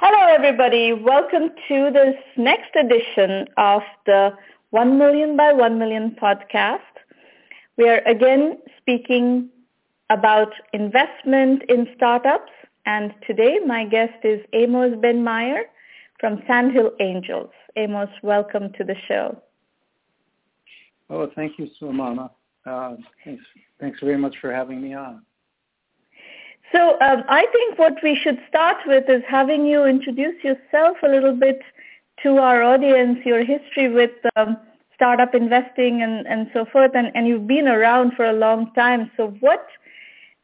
Hello, everybody. Welcome to this next edition of the 1 Million by 1 Million podcast. We are again speaking about investment in startups. And today my guest is Amos Ben-Meir from Sandhill Angels. Amos, welcome to the show. Oh, thank you, Sramana. Uh, thanks, thanks very much for having me on. So um, I think what we should start with is having you introduce yourself a little bit to our audience, your history with um, startup investing and, and so forth, and, and you've been around for a long time. So what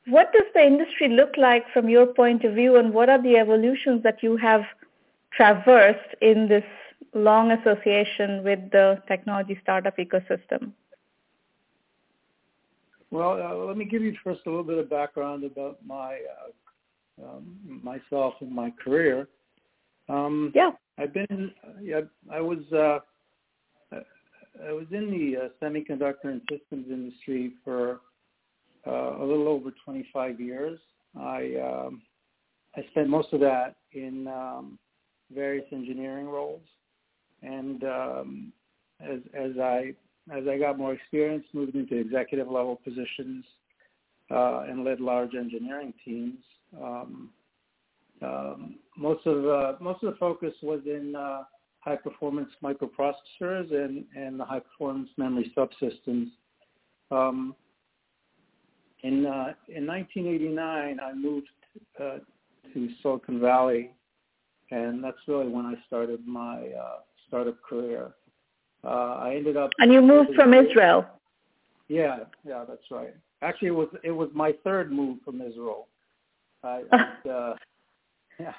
what does the industry look like from your point of view, and what are the evolutions that you have traversed in this long association with the technology startup ecosystem? Well, uh, let me give you first a little bit of background about my uh, um, myself and my career. Um, yeah, I've been. Yeah, I was. Uh, I was in the uh, semiconductor and systems industry for uh, a little over 25 years. I um, I spent most of that in um, various engineering roles, and um, as as I as I got more experience, moved into executive level positions uh, and led large engineering teams. Um, um, most of uh, most of the focus was in uh, high performance microprocessors and, and the high performance memory subsystems. Um, in uh, in 1989, I moved uh, to Silicon Valley, and that's really when I started my uh, startup career. Uh, I ended up. And you moved from Israel. Yeah, yeah, that's right. Actually, it was it was my third move from Israel. I, uh, yeah,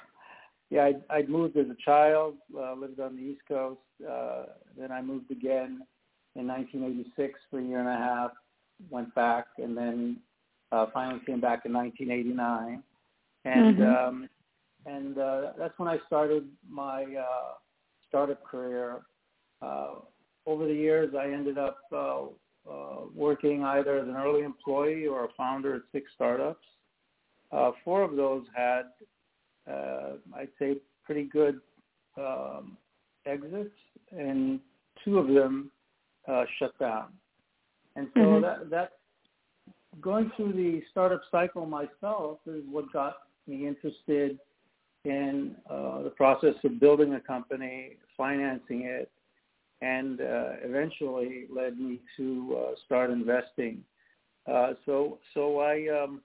yeah, I'd, I'd moved as a child, uh, lived on the East Coast. Uh, then I moved again in 1986 for a year and a half. Went back, and then uh, finally came back in 1989. And mm-hmm. um, and uh, that's when I started my uh, startup career. Uh, over the years, I ended up uh, uh, working either as an early employee or a founder at six startups. Uh, four of those had, uh, I'd say, pretty good um, exits, and two of them uh, shut down. And so mm-hmm. that, that going through the startup cycle myself is what got me interested in uh, the process of building a company, financing it, and uh, eventually led me to uh, start investing. Uh, so so I um,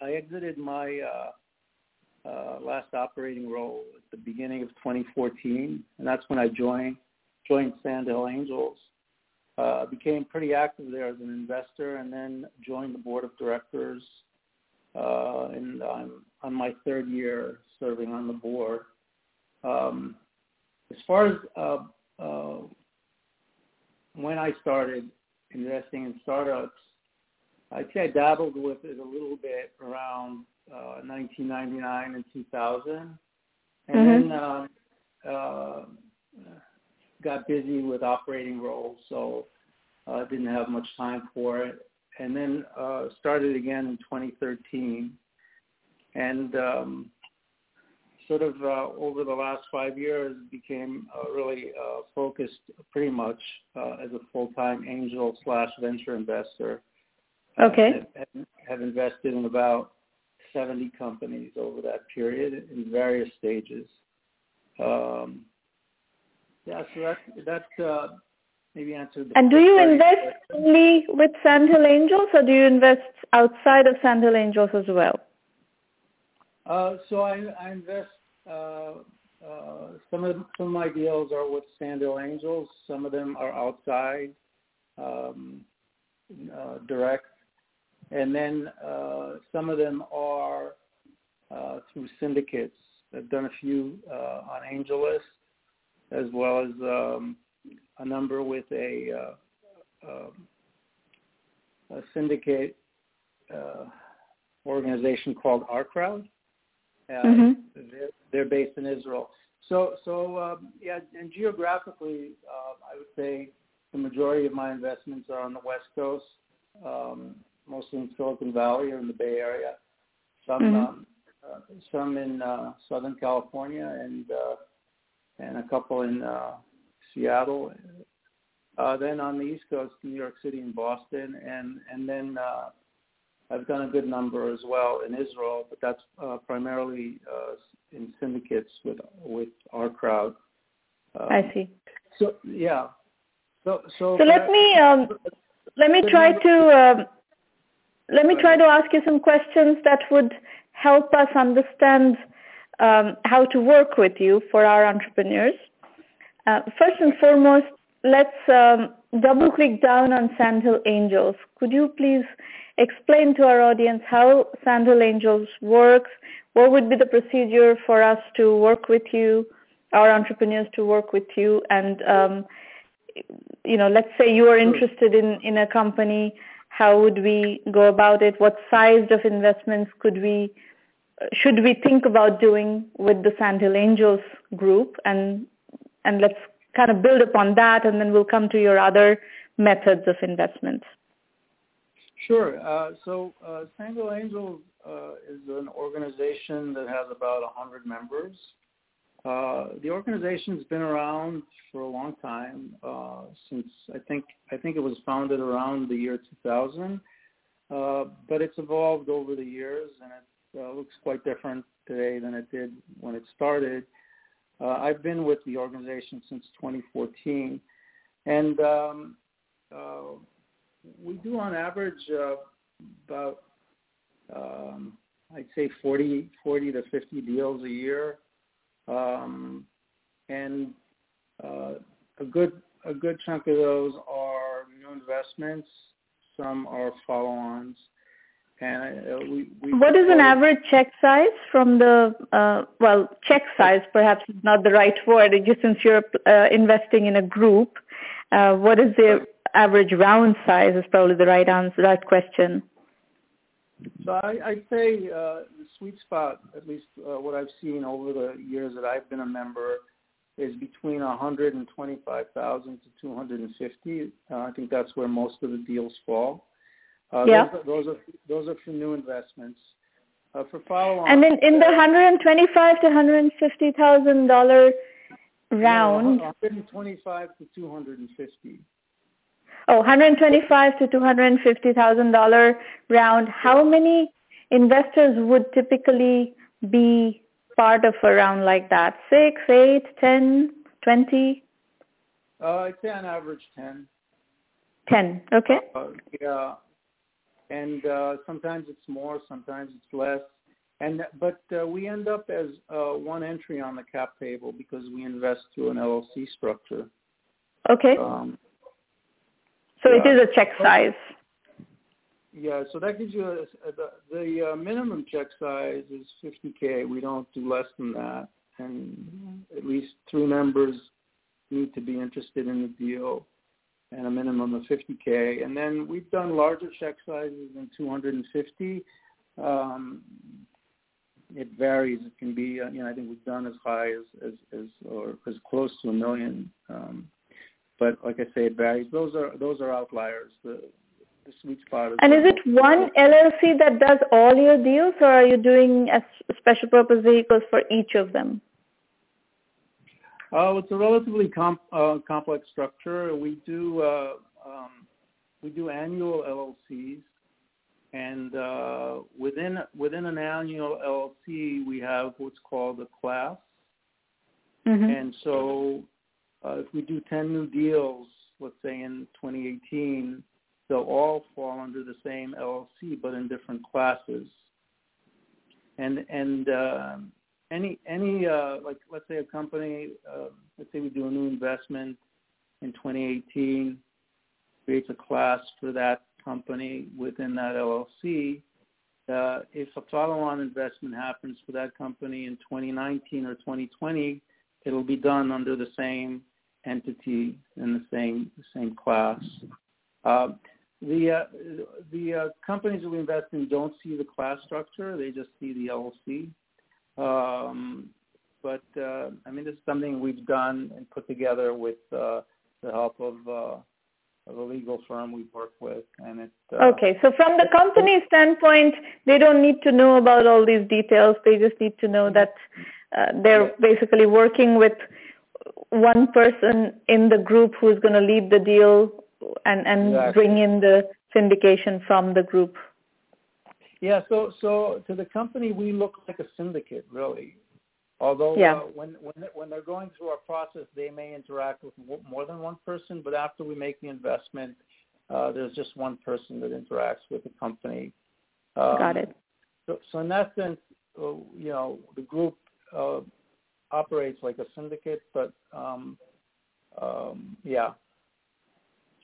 I exited my uh, uh, last operating role at the beginning of 2014, and that's when I joined joined Sandhill Angels. Uh, became pretty active there as an investor, and then joined the board of directors. and I'm on my third year serving on the board. Um, as far as uh, when I started investing in startups, I'd say I dabbled with it a little bit around uh, 1999 and 2000, and mm-hmm. then uh, uh, got busy with operating roles, so uh, didn't have much time for it. And then uh, started again in 2013, and um, sort of uh, over the last five years became uh, really uh, focused pretty much uh, as a full-time angel slash venture investor. Okay. Have, have invested in about 70 companies over that period in various stages. Um, yeah, so that that uh, maybe answered. and do you invest only with Sandhill Angels, or do you invest outside of Sandhill Angels as well? Uh, so I, I invest. Uh, uh, some of some of my deals are with Sandhill Angels. Some of them are outside, um, uh, direct, and then uh, some of them are uh, through syndicates. I've done a few on AngelList, as well as um, a number with a, um, a syndicate organization called OurCrowd uh, mm-hmm. they're, they're based in Israel. So, so um, yeah, and geographically, uh, I would say the majority of my investments are on the West Coast, um, mostly in Silicon Valley or in the Bay Area. Some, mm-hmm. um, uh, some in uh, Southern California and uh, and a couple in uh, Seattle. Uh, then on the East Coast, New York City and Boston, and and then uh, I've done a good number as well in Israel, but that's uh, primarily uh, in syndicates with with OurCrowd. Um, I see. So yeah. So so. So let me um, let me try to um, let me try to ask you some questions that would help us understand um, how to work with you for our entrepreneurs. Uh, first and foremost, let's um, double click down on Sandhill Angels. Could you please explain to our audience how Sandhill Angels works? What would be the procedure for us to work with you, our entrepreneurs to work with you, and um, you know, let's say you are interested in in a company, how would we go about it? What size of investments could we should we think about doing with the Sandhill Angels group? And and let's kind of build upon that, and then we'll come to your other methods of investment. Sure. Uh, so uh, Sandhill Angels uh, is an organization that has about 100 members. Uh, the organization's been around for a long time, uh, since I think I think it was founded around the year 2000, uh, but it's evolved over the years, and it looks quite different today than it did when it started. I've been with the organization since 2014, and um, we do on average uh, about um, I'd say 40, 40 to 50 deals a year, um, and uh, a good a good chunk of those are new investments. Some are follow-ons, and uh, we, we. What is an average check size from the uh, well check size? Perhaps is not the right word. Just since you're uh, investing in a group, uh, what is the average round size is probably the right answer, right question. So I, I'd say uh, the sweet spot, at least uh, what I've seen over the years that I've been a member, is between 125,000 to 250. Uh, I think that's where most of the deals fall. Uh, yeah. Those, those are those are for new investments. Uh, for follow-on. And in, in the 125 to 150 thousand dollar round. No, 125 to 250. Oh, 125 to 250,000 dollar round. How many investors would typically be part of a round like that? Six, eight, ten, twenty? Uh, I'd say on average ten. Ten. Okay. Uh, yeah, and uh, sometimes it's more, sometimes it's less. And but uh, we end up as uh, one entry on the cap table because we invest through an LLC structure. Okay. Um, so yeah. it is a check size. Yeah, so that gives you a, the, the uh, minimum check size is 50k. We don't do less than that, and at least three members need to be interested in the deal, and a minimum of 50k. And then we've done larger check sizes than 250. Um, it varies. It can be, uh, you know, I think we've done as high as as, as or as close to a million. Um, but like I say, it varies. Those are those are outliers. The, the sweet spot is. And is it one LLC that does all your deals, or are you doing a special purpose vehicles for each of them? Uh, it's a relatively comp, uh, complex structure. We do uh, um, we do annual LLCs, and uh, within within an annual LLC, we have what's called a class. Mm-hmm. And so uh, if we do 10 new deals, let's say in 2018, they'll all fall under the same LLC, but in different classes. And and uh, any any uh, like let's say a company, uh, let's say we do a new investment in 2018, creates a class for that company within that LLC. Uh, if a follow-on investment happens for that company in 2019 or 2020, it'll be done under the same entity in the same the same class. Uh, the uh, the uh, companies that we invest in don't see the class structure; they just see the LLC. Um, but uh, I mean, this is something we've done and put together with uh, the help of uh, of a legal firm we work with, and it. Uh, okay, so from the company standpoint, they don't need to know about all these details. They just need to know that uh, they're yeah. basically working with one person in the group who's going to lead the deal and and exactly. bring in the syndication from the group. Yeah, so so to the company, we look like a syndicate, really. Although yeah. uh, when when when they're going through our process, they may interact with more than one person. But after we make the investment, uh, there's just one person that interacts with the company. Um, Got it. So, so in that sense, uh, you know, the group uh, operates like a syndicate, but um, um, yeah.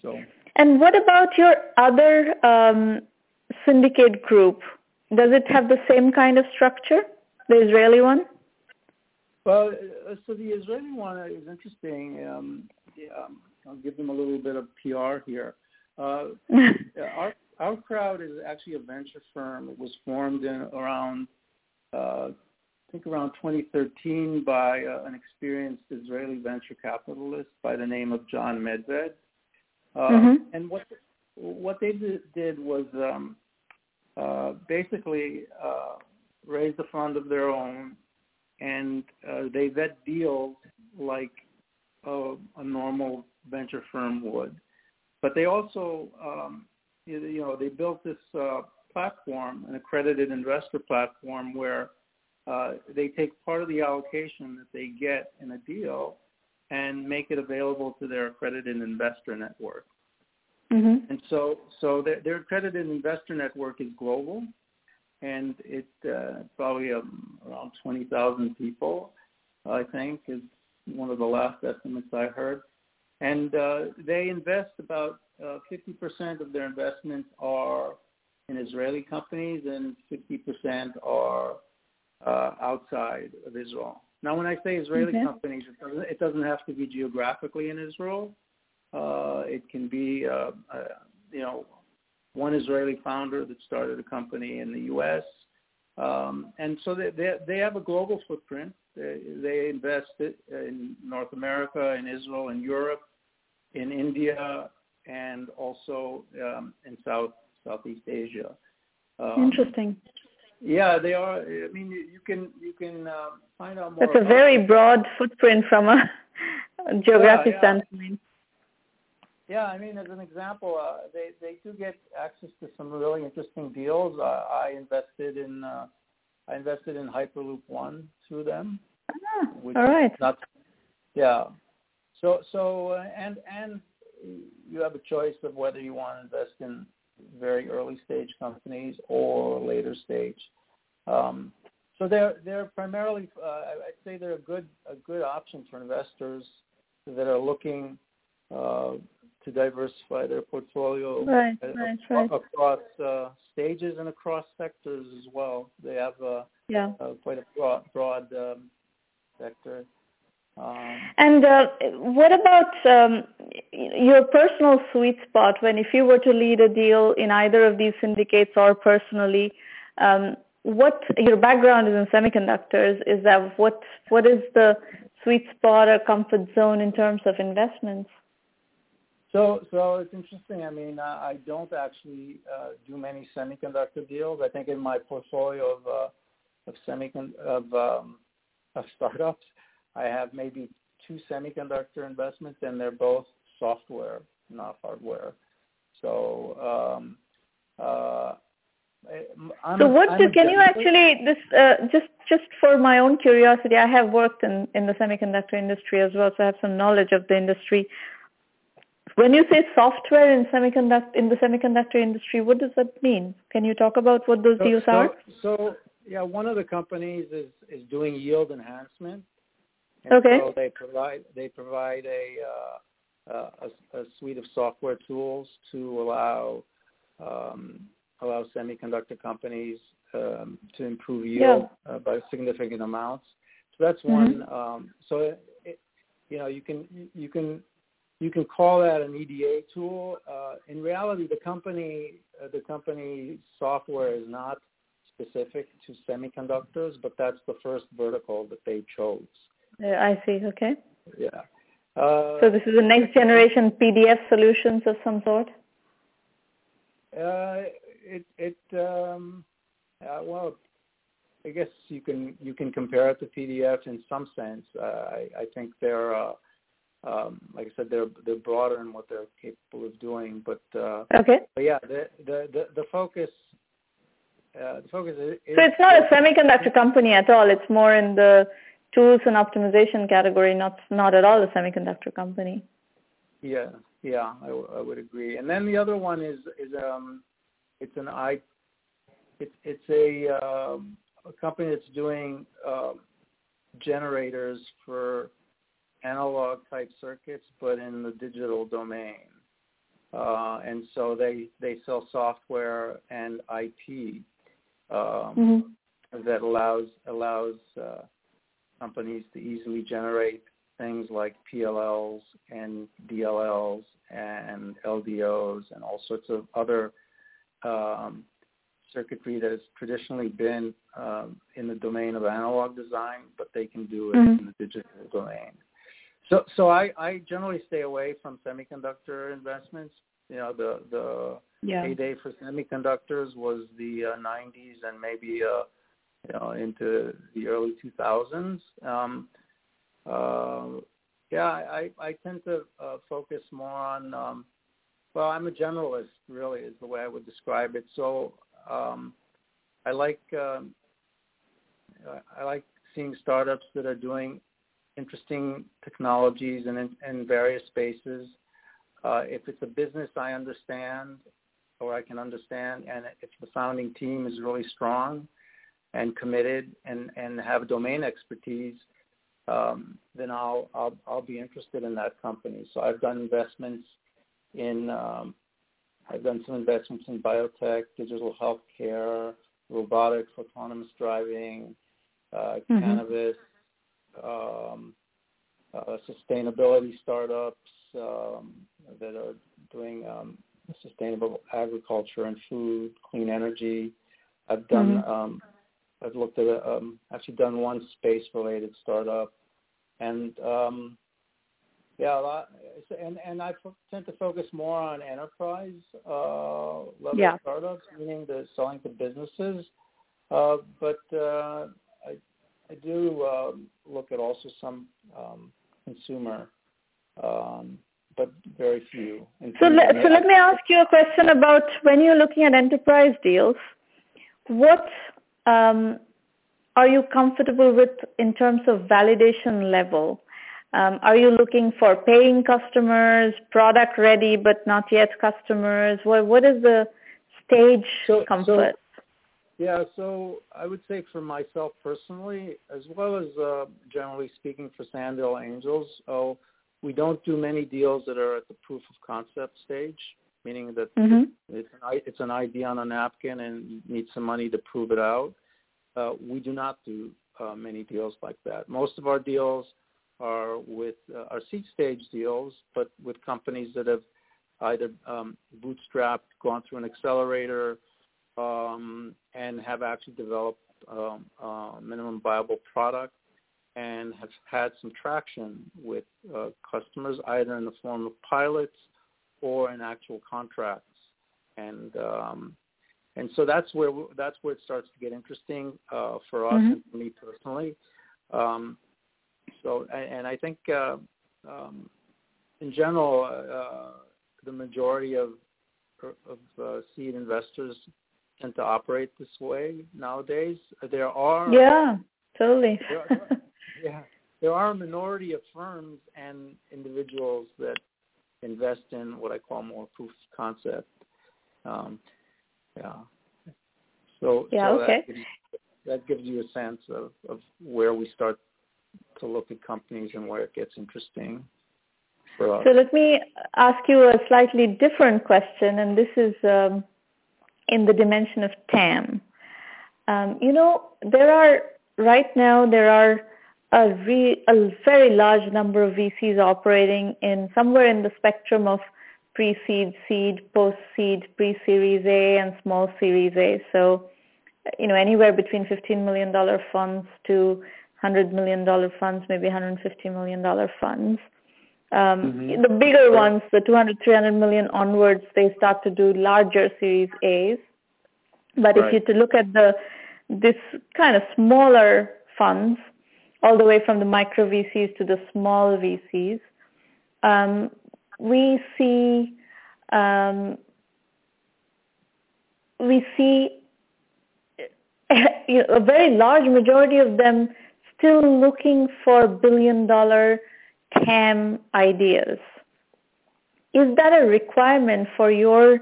So. And what about your other um, syndicate group? Does it have the same kind of structure, the Israeli one? Well, uh, so the Israeli one is interesting. Um, yeah, um, I'll give them a little bit of PR here. Uh, our OurCrowd is actually a venture firm. It was formed in around, uh, think around 2013 by uh, an experienced Israeli venture capitalist by the name of Jon Medved. Uh, mm-hmm. And what what they did was um, uh, basically uh, raise a fund of their own and uh, they vet deals like a, a normal venture firm would. But they also, um, you, you know, they built this uh, platform, an accredited investor platform, where uh, they take part of the allocation that they get in a deal and make it available to their accredited investor network. Mm-hmm. And so, so their, their accredited investor network is global and it uh, probably um, around 20,000 people, I think, is one of the last estimates I heard. And uh, they invest about uh, 50% of their investments are in Israeli companies, and 50% are uh, outside of Israel. Now, when I say Israeli okay. companies, it doesn't, it doesn't have to be geographically in Israel. Uh, it can be, uh, uh, you know, one Israeli founder that started a company in the U.S. Um, and so they, they, they have a global footprint. They, they invest in North America, in Israel, in Europe, in India, and also um, in South Southeast Asia. Um, Interesting. Yeah, they are. I mean, you, can you can uh, find out more. That's a very broad footprint from a geographic yeah, yeah. standpoint. Yeah, I mean, as an example, uh, they they do get access to some really interesting deals. Uh, I invested in uh, I invested in Hyperloop One through them. Ah, all right. Not, yeah. So so uh, and and you have a choice of whether you want to invest in very early stage companies or later stage. Um, so they're they're primarily uh, I'd say they're a good a good option for investors that are looking uh, to diversify their portfolio right, right, right. across uh, stages and across sectors as well. They have uh, yeah. uh, quite a broad, broad um, sector. Um, and uh, what about um, your personal sweet spot when if you were to lead a deal in either of these syndicates or personally, um, what your background is in semiconductors is that what what is the sweet spot or comfort zone in terms of investments? So, so it's interesting. I mean, uh, I don't actually uh, do many semiconductor deals. I think in my portfolio of uh, of semicon of um, of startups, I have maybe two semiconductor investments, and they're both software, not hardware. So, um, uh, I'm so what do, can you actually this uh, just just for my own curiosity? I have worked in in the semiconductor industry as well, so I have some knowledge of the industry. When you say software in semiconductor in the semiconductor industry, what does that mean? Can you talk about what those so, deals so, are? So yeah, one of the companies is is doing yield enhancement. And okay. So they provide they provide a, uh, a, a suite of software tools to allow um, allow semiconductor companies um, to improve yield yeah. uh, by significant amounts. So that's mm-hmm. one. Um, so it, you know you can you can you can call that an EDA tool. Uh, in reality, the company uh, the company software is not specific to semiconductors, but that's the first vertical that they chose. I see. Okay. Yeah. Uh, so this is a next generation PDF solutions of some sort. Uh, it it um, uh, well, I guess you can you can compare it to PDF in some sense. Uh, I I think they're uh, um, like I said they're they're broader in what they're capable of doing. But uh, okay. But yeah, the the the, the focus. Uh, the focus is, so it's not a semiconductor company at all. It's more in the tools and optimization category, not not at all a semiconductor company. Yeah, yeah, I, w- I would agree. And then the other one is is um, it's an I, it's it's a um, a company that's doing um, generators for analog type circuits, but in the digital domain. Uh, and so they they sell software and IP um, mm-hmm. that allows allows uh, companies to easily generate things like PLLs and DLLs and LDOs and all sorts of other um, circuitry that has traditionally been um, in the domain of analog design, but they can do it mm-hmm. in the digital domain. So, so I, I generally stay away from semiconductor investments. You know, the the yeah. heyday for semiconductors was the uh, 90s and maybe uh, you know into the early 2000s. Um, uh, yeah, I, I tend to uh, focus more on. Um, well, I'm a generalist, really, is the way I would describe it. So um, I like um, I like seeing startups that are doing interesting technologies and in, in various spaces. Uh, if it's a business I understand or I can understand, and if the founding team is really strong and committed and, and have domain expertise, um, then I'll, I'll I'll be interested in that company. So I've done investments in um, I've done some investments in biotech, digital healthcare, robotics, autonomous driving, uh, mm-hmm. cannabis, um, uh, sustainability startups um, that are doing um, sustainable agriculture and food, clean energy. I've done. Mm-hmm. Um, I've looked at a, um, actually done one space-related startup, and um, yeah, a lot. And and I tend to focus more on enterprise uh, level yeah. startups, meaning the selling to businesses. Uh, but uh, I I do um, look at also some um, consumer, um, but very few. So let, so let me ask you a question about when you're looking at enterprise deals. What um, are you comfortable with in terms of validation level? Um, are you looking for paying customers, product ready but not yet customers? What what is the stage so, comfort? So, yeah, so I would say for myself personally, as well as uh, generally speaking for Sandhill Angels, oh, we don't do many deals that are at the proof of concept stage, meaning that mm-hmm. it's, an, it's an idea on a napkin and you need some money to prove it out. Uh, we do not do uh, many deals like that. Most of our deals are with uh, our seed stage deals, but with companies that have either um, bootstrapped, gone through an accelerator, um, and have actually developed um, a minimum viable product and have had some traction with uh, customers, either in the form of pilots or in actual contracts. And um, and so that's where that's where it starts to get interesting uh, for us mm-hmm. and for me personally. Um, so, and I think uh, um, in general, uh, the majority of of uh, seed investors tend to operate this way nowadays. There are yeah, totally. there are, yeah, there are a minority of firms and individuals that invest in what I call more proof of concept. Um, yeah. So yeah, so okay. That gives, that gives you a sense of, of where we start to look at companies and where it gets interesting for us. So let me ask you a slightly different question, and this is um, in the dimension of TAM. Um, you know, there are right now there are a, re, a very large number of VCs operating in somewhere in the spectrum of pre-seed, seed, post-seed, pre-series A, and small series A. So, you know, anywhere between $15 million funds to $100 million funds, maybe $150 million funds. Um, mm-hmm. The bigger ones, the 200, 300 million onwards, they start to do larger Series A's. But right. if you to look at the this kind of smaller funds, all the way from the micro VCs to the small VCs, um, we see um, we see a very large majority of them still looking for billion dollar TAM ideas. Is that a requirement for your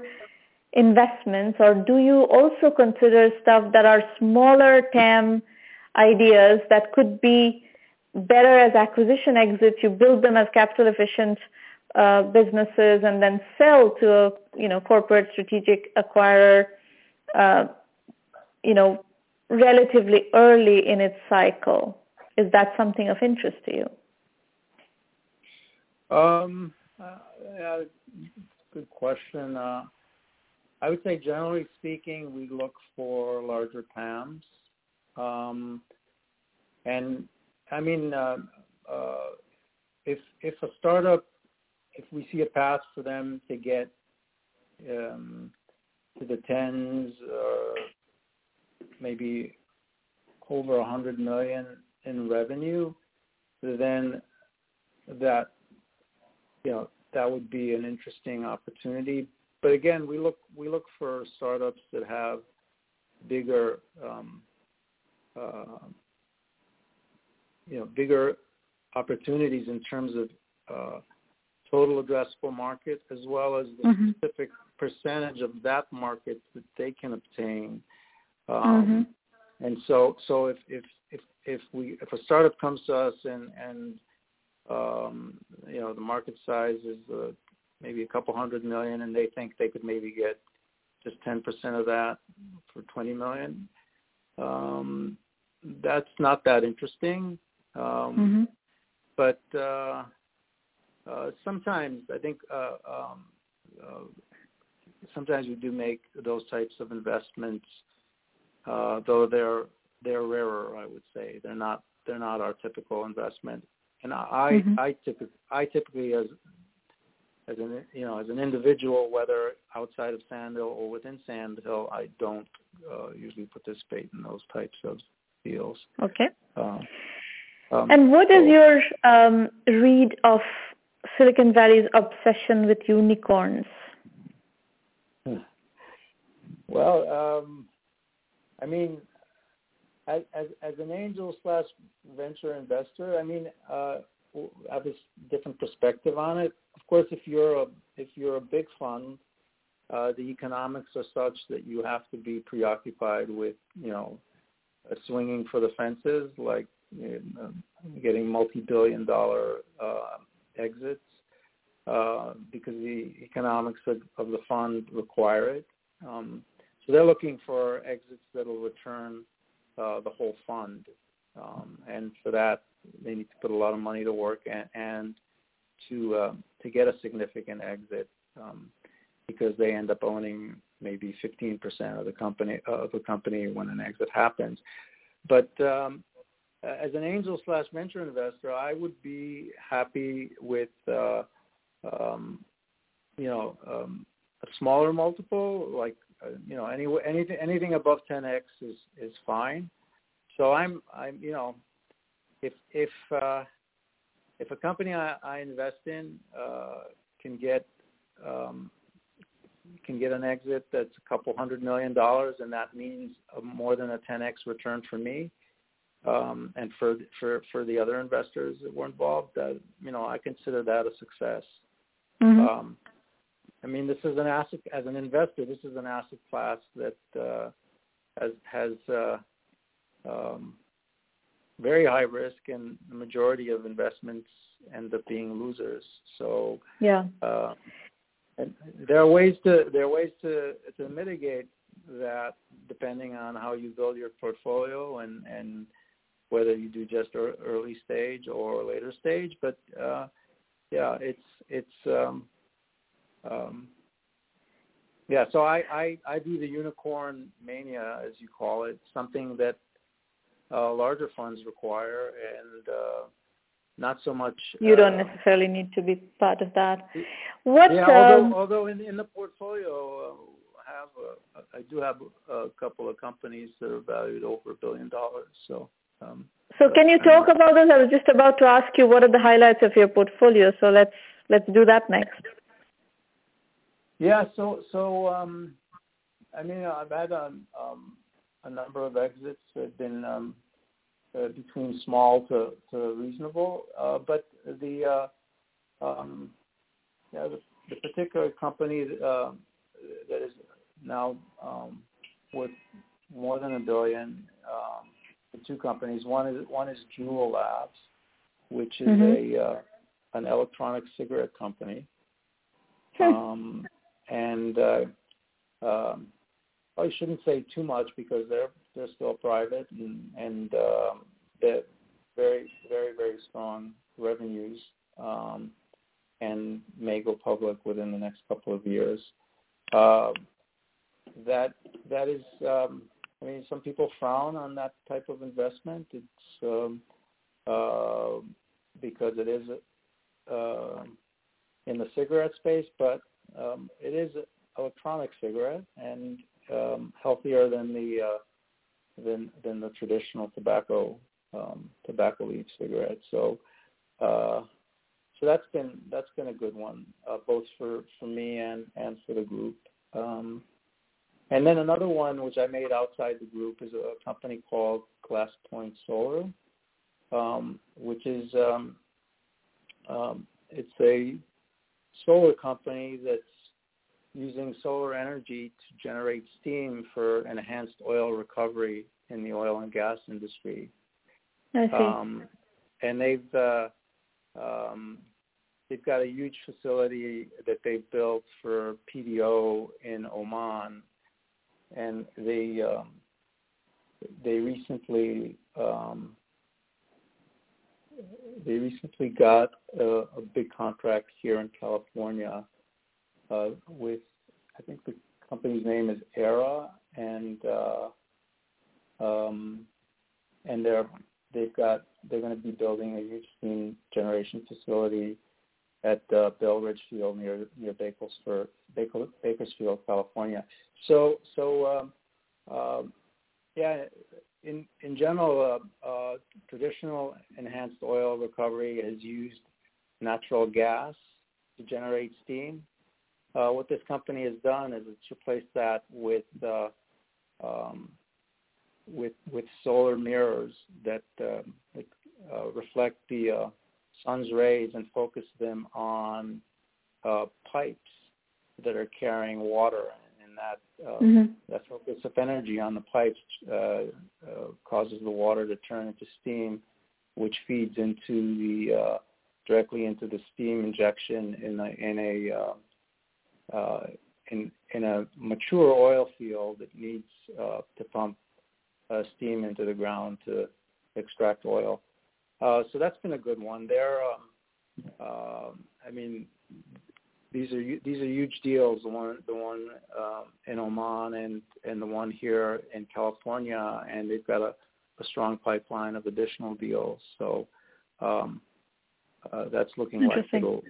investments or do you also consider stuff that are smaller TAM ideas that could be better as acquisition exits? You build them as capital efficient uh, businesses and then sell to a you know corporate strategic acquirer, uh, you know, relatively early in its cycle. Is that something of interest to you? Um, uh, yeah, good question. Uh, I would say generally speaking, we look for larger TAMs. Um, and I mean, uh, uh, if if a startup, if we see a path for them to get um, to the tens or maybe over a hundred million in revenue, then that you know, that would be an interesting opportunity. But again, we look we look for startups that have bigger, um, uh, you know, bigger opportunities in terms of uh, total addressable market, as well as the mm-hmm. specific percentage of that market that they can obtain. Um, mm-hmm. And so, so if if if if we if a startup comes to us and and um, you know, the market size is uh, maybe a couple hundred million, and they think they could maybe get just 10% of that for 20 million. Um, that's not that interesting. Um, mm-hmm. But uh, uh, sometimes I think uh, um, uh, sometimes we do make those types of investments, uh, though they're they're rarer. I would say they're not they're not our typical investment. And I, mm-hmm. I typically, I typically as as an you know as an individual, whether outside of Sandhill or within Sandhill, I don't uh, usually participate in those types of deals. Okay. Uh, um, and what is so, your um, read of Silicon Valley's obsession with unicorns? Well, um, I mean, as as, as an angel slash venture investor, I mean, uh, have a different perspective on it. Of course, if you're a if you're a big fund, uh, the economics are such that you have to be preoccupied with you know swinging for the fences, like you know, getting multi-billion dollar uh, exits, uh, because the economics of, of the fund require it. Um, so they're looking for exits that will return uh, the whole fund. Um, and for that, they need to put a lot of money to work and, and to uh, to get a significant exit um, because they end up owning maybe 15% of the company of the company when an exit happens. But um, as an angel slash venture investor, I would be happy with uh, um, you know um, a smaller multiple, like uh, you know, any, anything anything above 10x is is fine. So I'm I'm you know, if if uh, if a company I, I invest in uh, can get um, can get an exit that's a couple hundred million dollars, and that means more than a 10x return for me, um, and for for for the other investors that were involved, uh, you know, I consider that a success. Mm-hmm. Um, I mean, this is an asset as an investor. This is an asset class that uh, has has uh, um, very high risk, and the majority of investments end up being losers. So yeah, uh, and there are ways to there are ways to to mitigate that depending on how you build your portfolio and and whether you do just early stage or later stage. But uh, yeah, it's it's um, um, yeah, so I, I, I do the unicorn mania, as you call it, something that uh, larger funds require, and uh, not so much. You don't necessarily need to be part of that. What? Yeah, although um, although in in the portfolio, uh, have a, I do have a couple of companies that are valued over a billion dollars. So. Um, so can you talk about those? I was just about to ask you what are the highlights of your portfolio. So let's let's do that next. Yeah. So so um, I mean I've had a um, um, a number of exits. Have been um, uh, between small to, to reasonable. Uh, but the uh, um, yeah, the, the particular company uh, that is now um, worth more than a billion. Um, the two companies. One is one is Juul Labs, which is mm-hmm. a uh, an electronic cigarette company. Um, and uh, um, I shouldn't say too much because they're they're still private and and um, they're very very very strong revenues um, and may go public within the next couple of years. Uh, that that is, um, I mean, some people frown on that type of investment. It's um, uh, because it is uh, in the cigarette space, but um, it is electronic cigarette and um, healthier than the uh, than than the traditional tobacco um, tobacco leaf cigarette. So uh, so that's been that's been a good one, uh, both for for me and and for the group. Um, and then another one which I made outside the group is a company called Glass Point Solar, um, which is um, um, it's a solar company that's using solar energy to generate steam for enhanced oil recovery in the oil and gas industry. Um, and they've uh, um, they've got a huge facility that they've built for PDO in Oman, and they um, they recently um, they recently got a, a big contract here in California uh, with I think the company's name is Aera, and uh, um, and they're they've got they're going to be building a huge steam generation facility at uh, Belridge Field near near Bakersfield, Bakersfield, California. So so um, um, yeah, in in general, uh, uh, traditional enhanced oil recovery has used natural gas to generate steam. Uh, what this company has done is it's replaced that with uh, um, with with solar mirrors that, uh, that uh, reflect the uh, sun's rays and focus them on uh, pipes that are carrying water, and that uh, mm-hmm. that focus of energy on the pipes uh, uh, causes the water to turn into steam, which feeds into the uh, directly into the steam injection in a in a uh, in in a mature oil field that needs uh, to pump uh, steam into the ground to extract oil. Uh, so that's been a good one. There, um, uh, I mean, these are these are huge deals. The one the one uh, in Oman and and the one here in California, and they've got a, a strong pipeline of additional deals. So um, uh, that's looking like it'll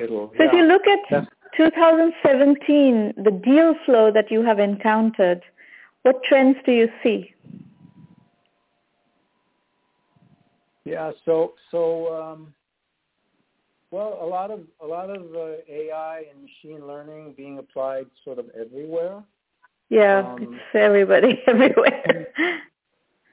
it'll. So yeah, if you look at 2017, the deal flow that you have encountered, what trends do you see? Yeah. So so um, well, a lot of a lot of uh, AI and machine learning being applied sort of everywhere. Yeah, um, it's everybody everywhere.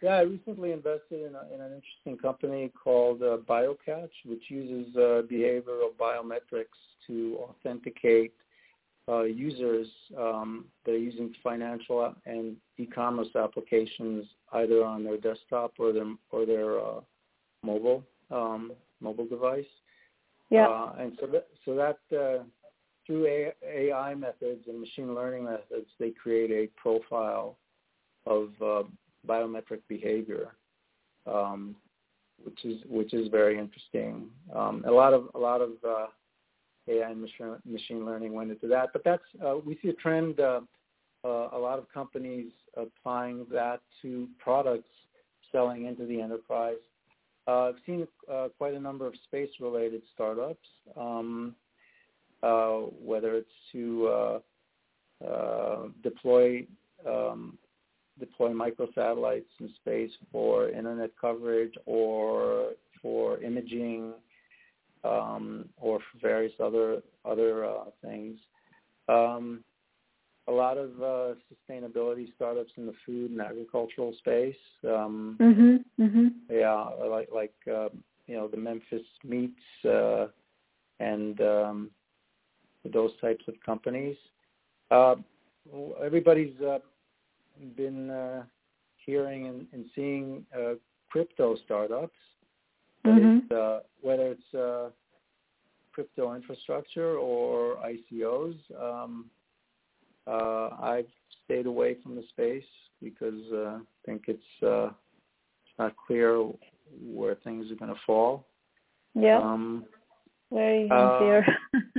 Yeah, I recently invested in, a, in an interesting company called uh, BioCatch, which uses uh, behavioral biometrics to authenticate uh, users um, that are using financial and e-commerce applications either on their desktop or their or their uh, mobile um, mobile device. Yeah. Uh, and so that so that uh, through AI methods and machine learning methods, they create a profile of uh, biometric behavior, um, which is which is very interesting. Um, a lot of a lot of uh, AI and machine, machine learning went into that, but that's uh, we see a trend. Uh, uh, a lot of companies applying that to products selling into the enterprise uh, I've seen uh, quite a number of space-related startups, um, uh, whether it's to uh, uh, deploy um, deploy microsatellites in space for internet coverage or for imaging um, or for various other other uh, things. Um, a lot of uh, sustainability startups in the food and agricultural space. Um, mm-hmm, mm-hmm. Yeah, like like uh, you know the Memphis Meats uh, and um, those types of companies. Uh, everybody's uh, been uh, hearing and, and seeing uh, crypto startups, mm-hmm. it's, uh, whether it's uh, crypto infrastructure or ICOs. Um, uh, I've stayed away from the space because uh, I think it's uh, it's not clear where things are going to fall. Yeah. Um, Very unclear.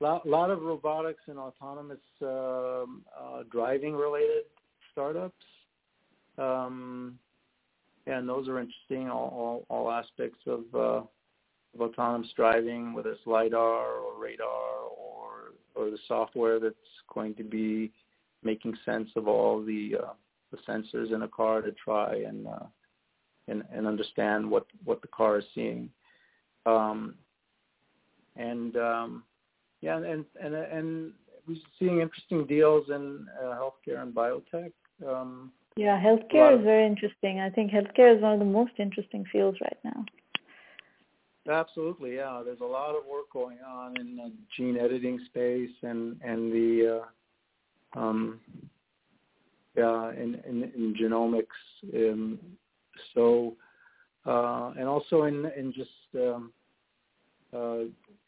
Lot, lot of robotics and autonomous um, uh, driving related startups. Um, and those are interesting. All all, all aspects of, uh, of autonomous driving, whether it's lidar or radar or or the software that's going to be making sense of all the uh, the sensors in a car to try and uh, and, and understand what what the car is seeing. Um, and um, yeah, and and and we're seeing interesting deals in uh, healthcare and biotech. Um, yeah, healthcare is very interesting. I think healthcare is one of the most interesting fields right now. Absolutely, yeah. There's a lot of work going on in the gene editing space and and the uh, um, yeah in, in, in genomics. Um, so uh, and also in in just um, uh,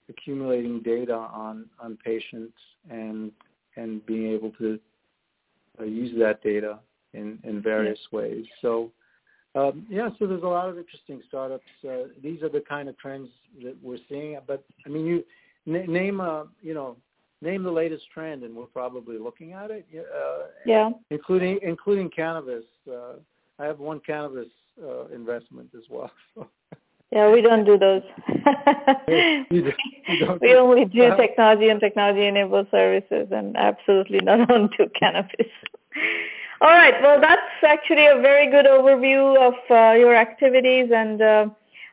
accumulating data on on patients and and being able to uh, use that data in in various yeah. ways. So um, yeah, so there's a lot of interesting startups. Uh, these are the kind of trends that we're seeing. But I mean, you n- name a you know name the latest trend, and we're probably looking at it. Uh, yeah, including including cannabis. Uh, I have one cannabis uh, investment as well. Yeah, we don't do those. you do, you we only do technology and technology-enabled services, and absolutely not on onto cannabis. All right. Well, that's actually a very good overview of uh, your activities, and uh,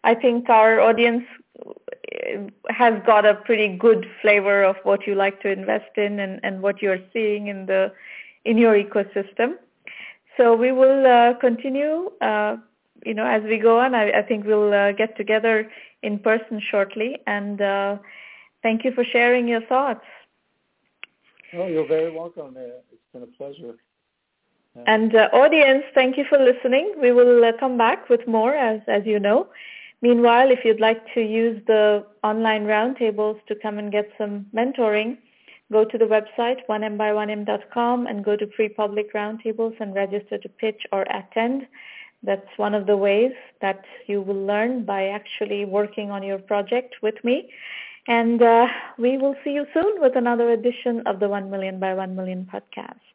I think our audience uh, has got a pretty good flavor of what you like to invest in and, and what you're seeing in the in your ecosystem. So we will uh, continue uh, you know, as we go on, I, I think we'll uh, get together in person shortly. And uh, thank you for sharing your thoughts. Oh, you're very welcome. It's been a pleasure. Yeah. And uh, audience, thank you for listening. We will uh, come back with more, as as you know. Meanwhile, if you'd like to use the online roundtables to come and get some mentoring, go to the website 1m1m.com and go to free public roundtables and register to pitch or attend. That's one of the ways that you will learn by actually working on your project with me. And uh, we will see you soon with another edition of the 1 Million by 1 Million podcast.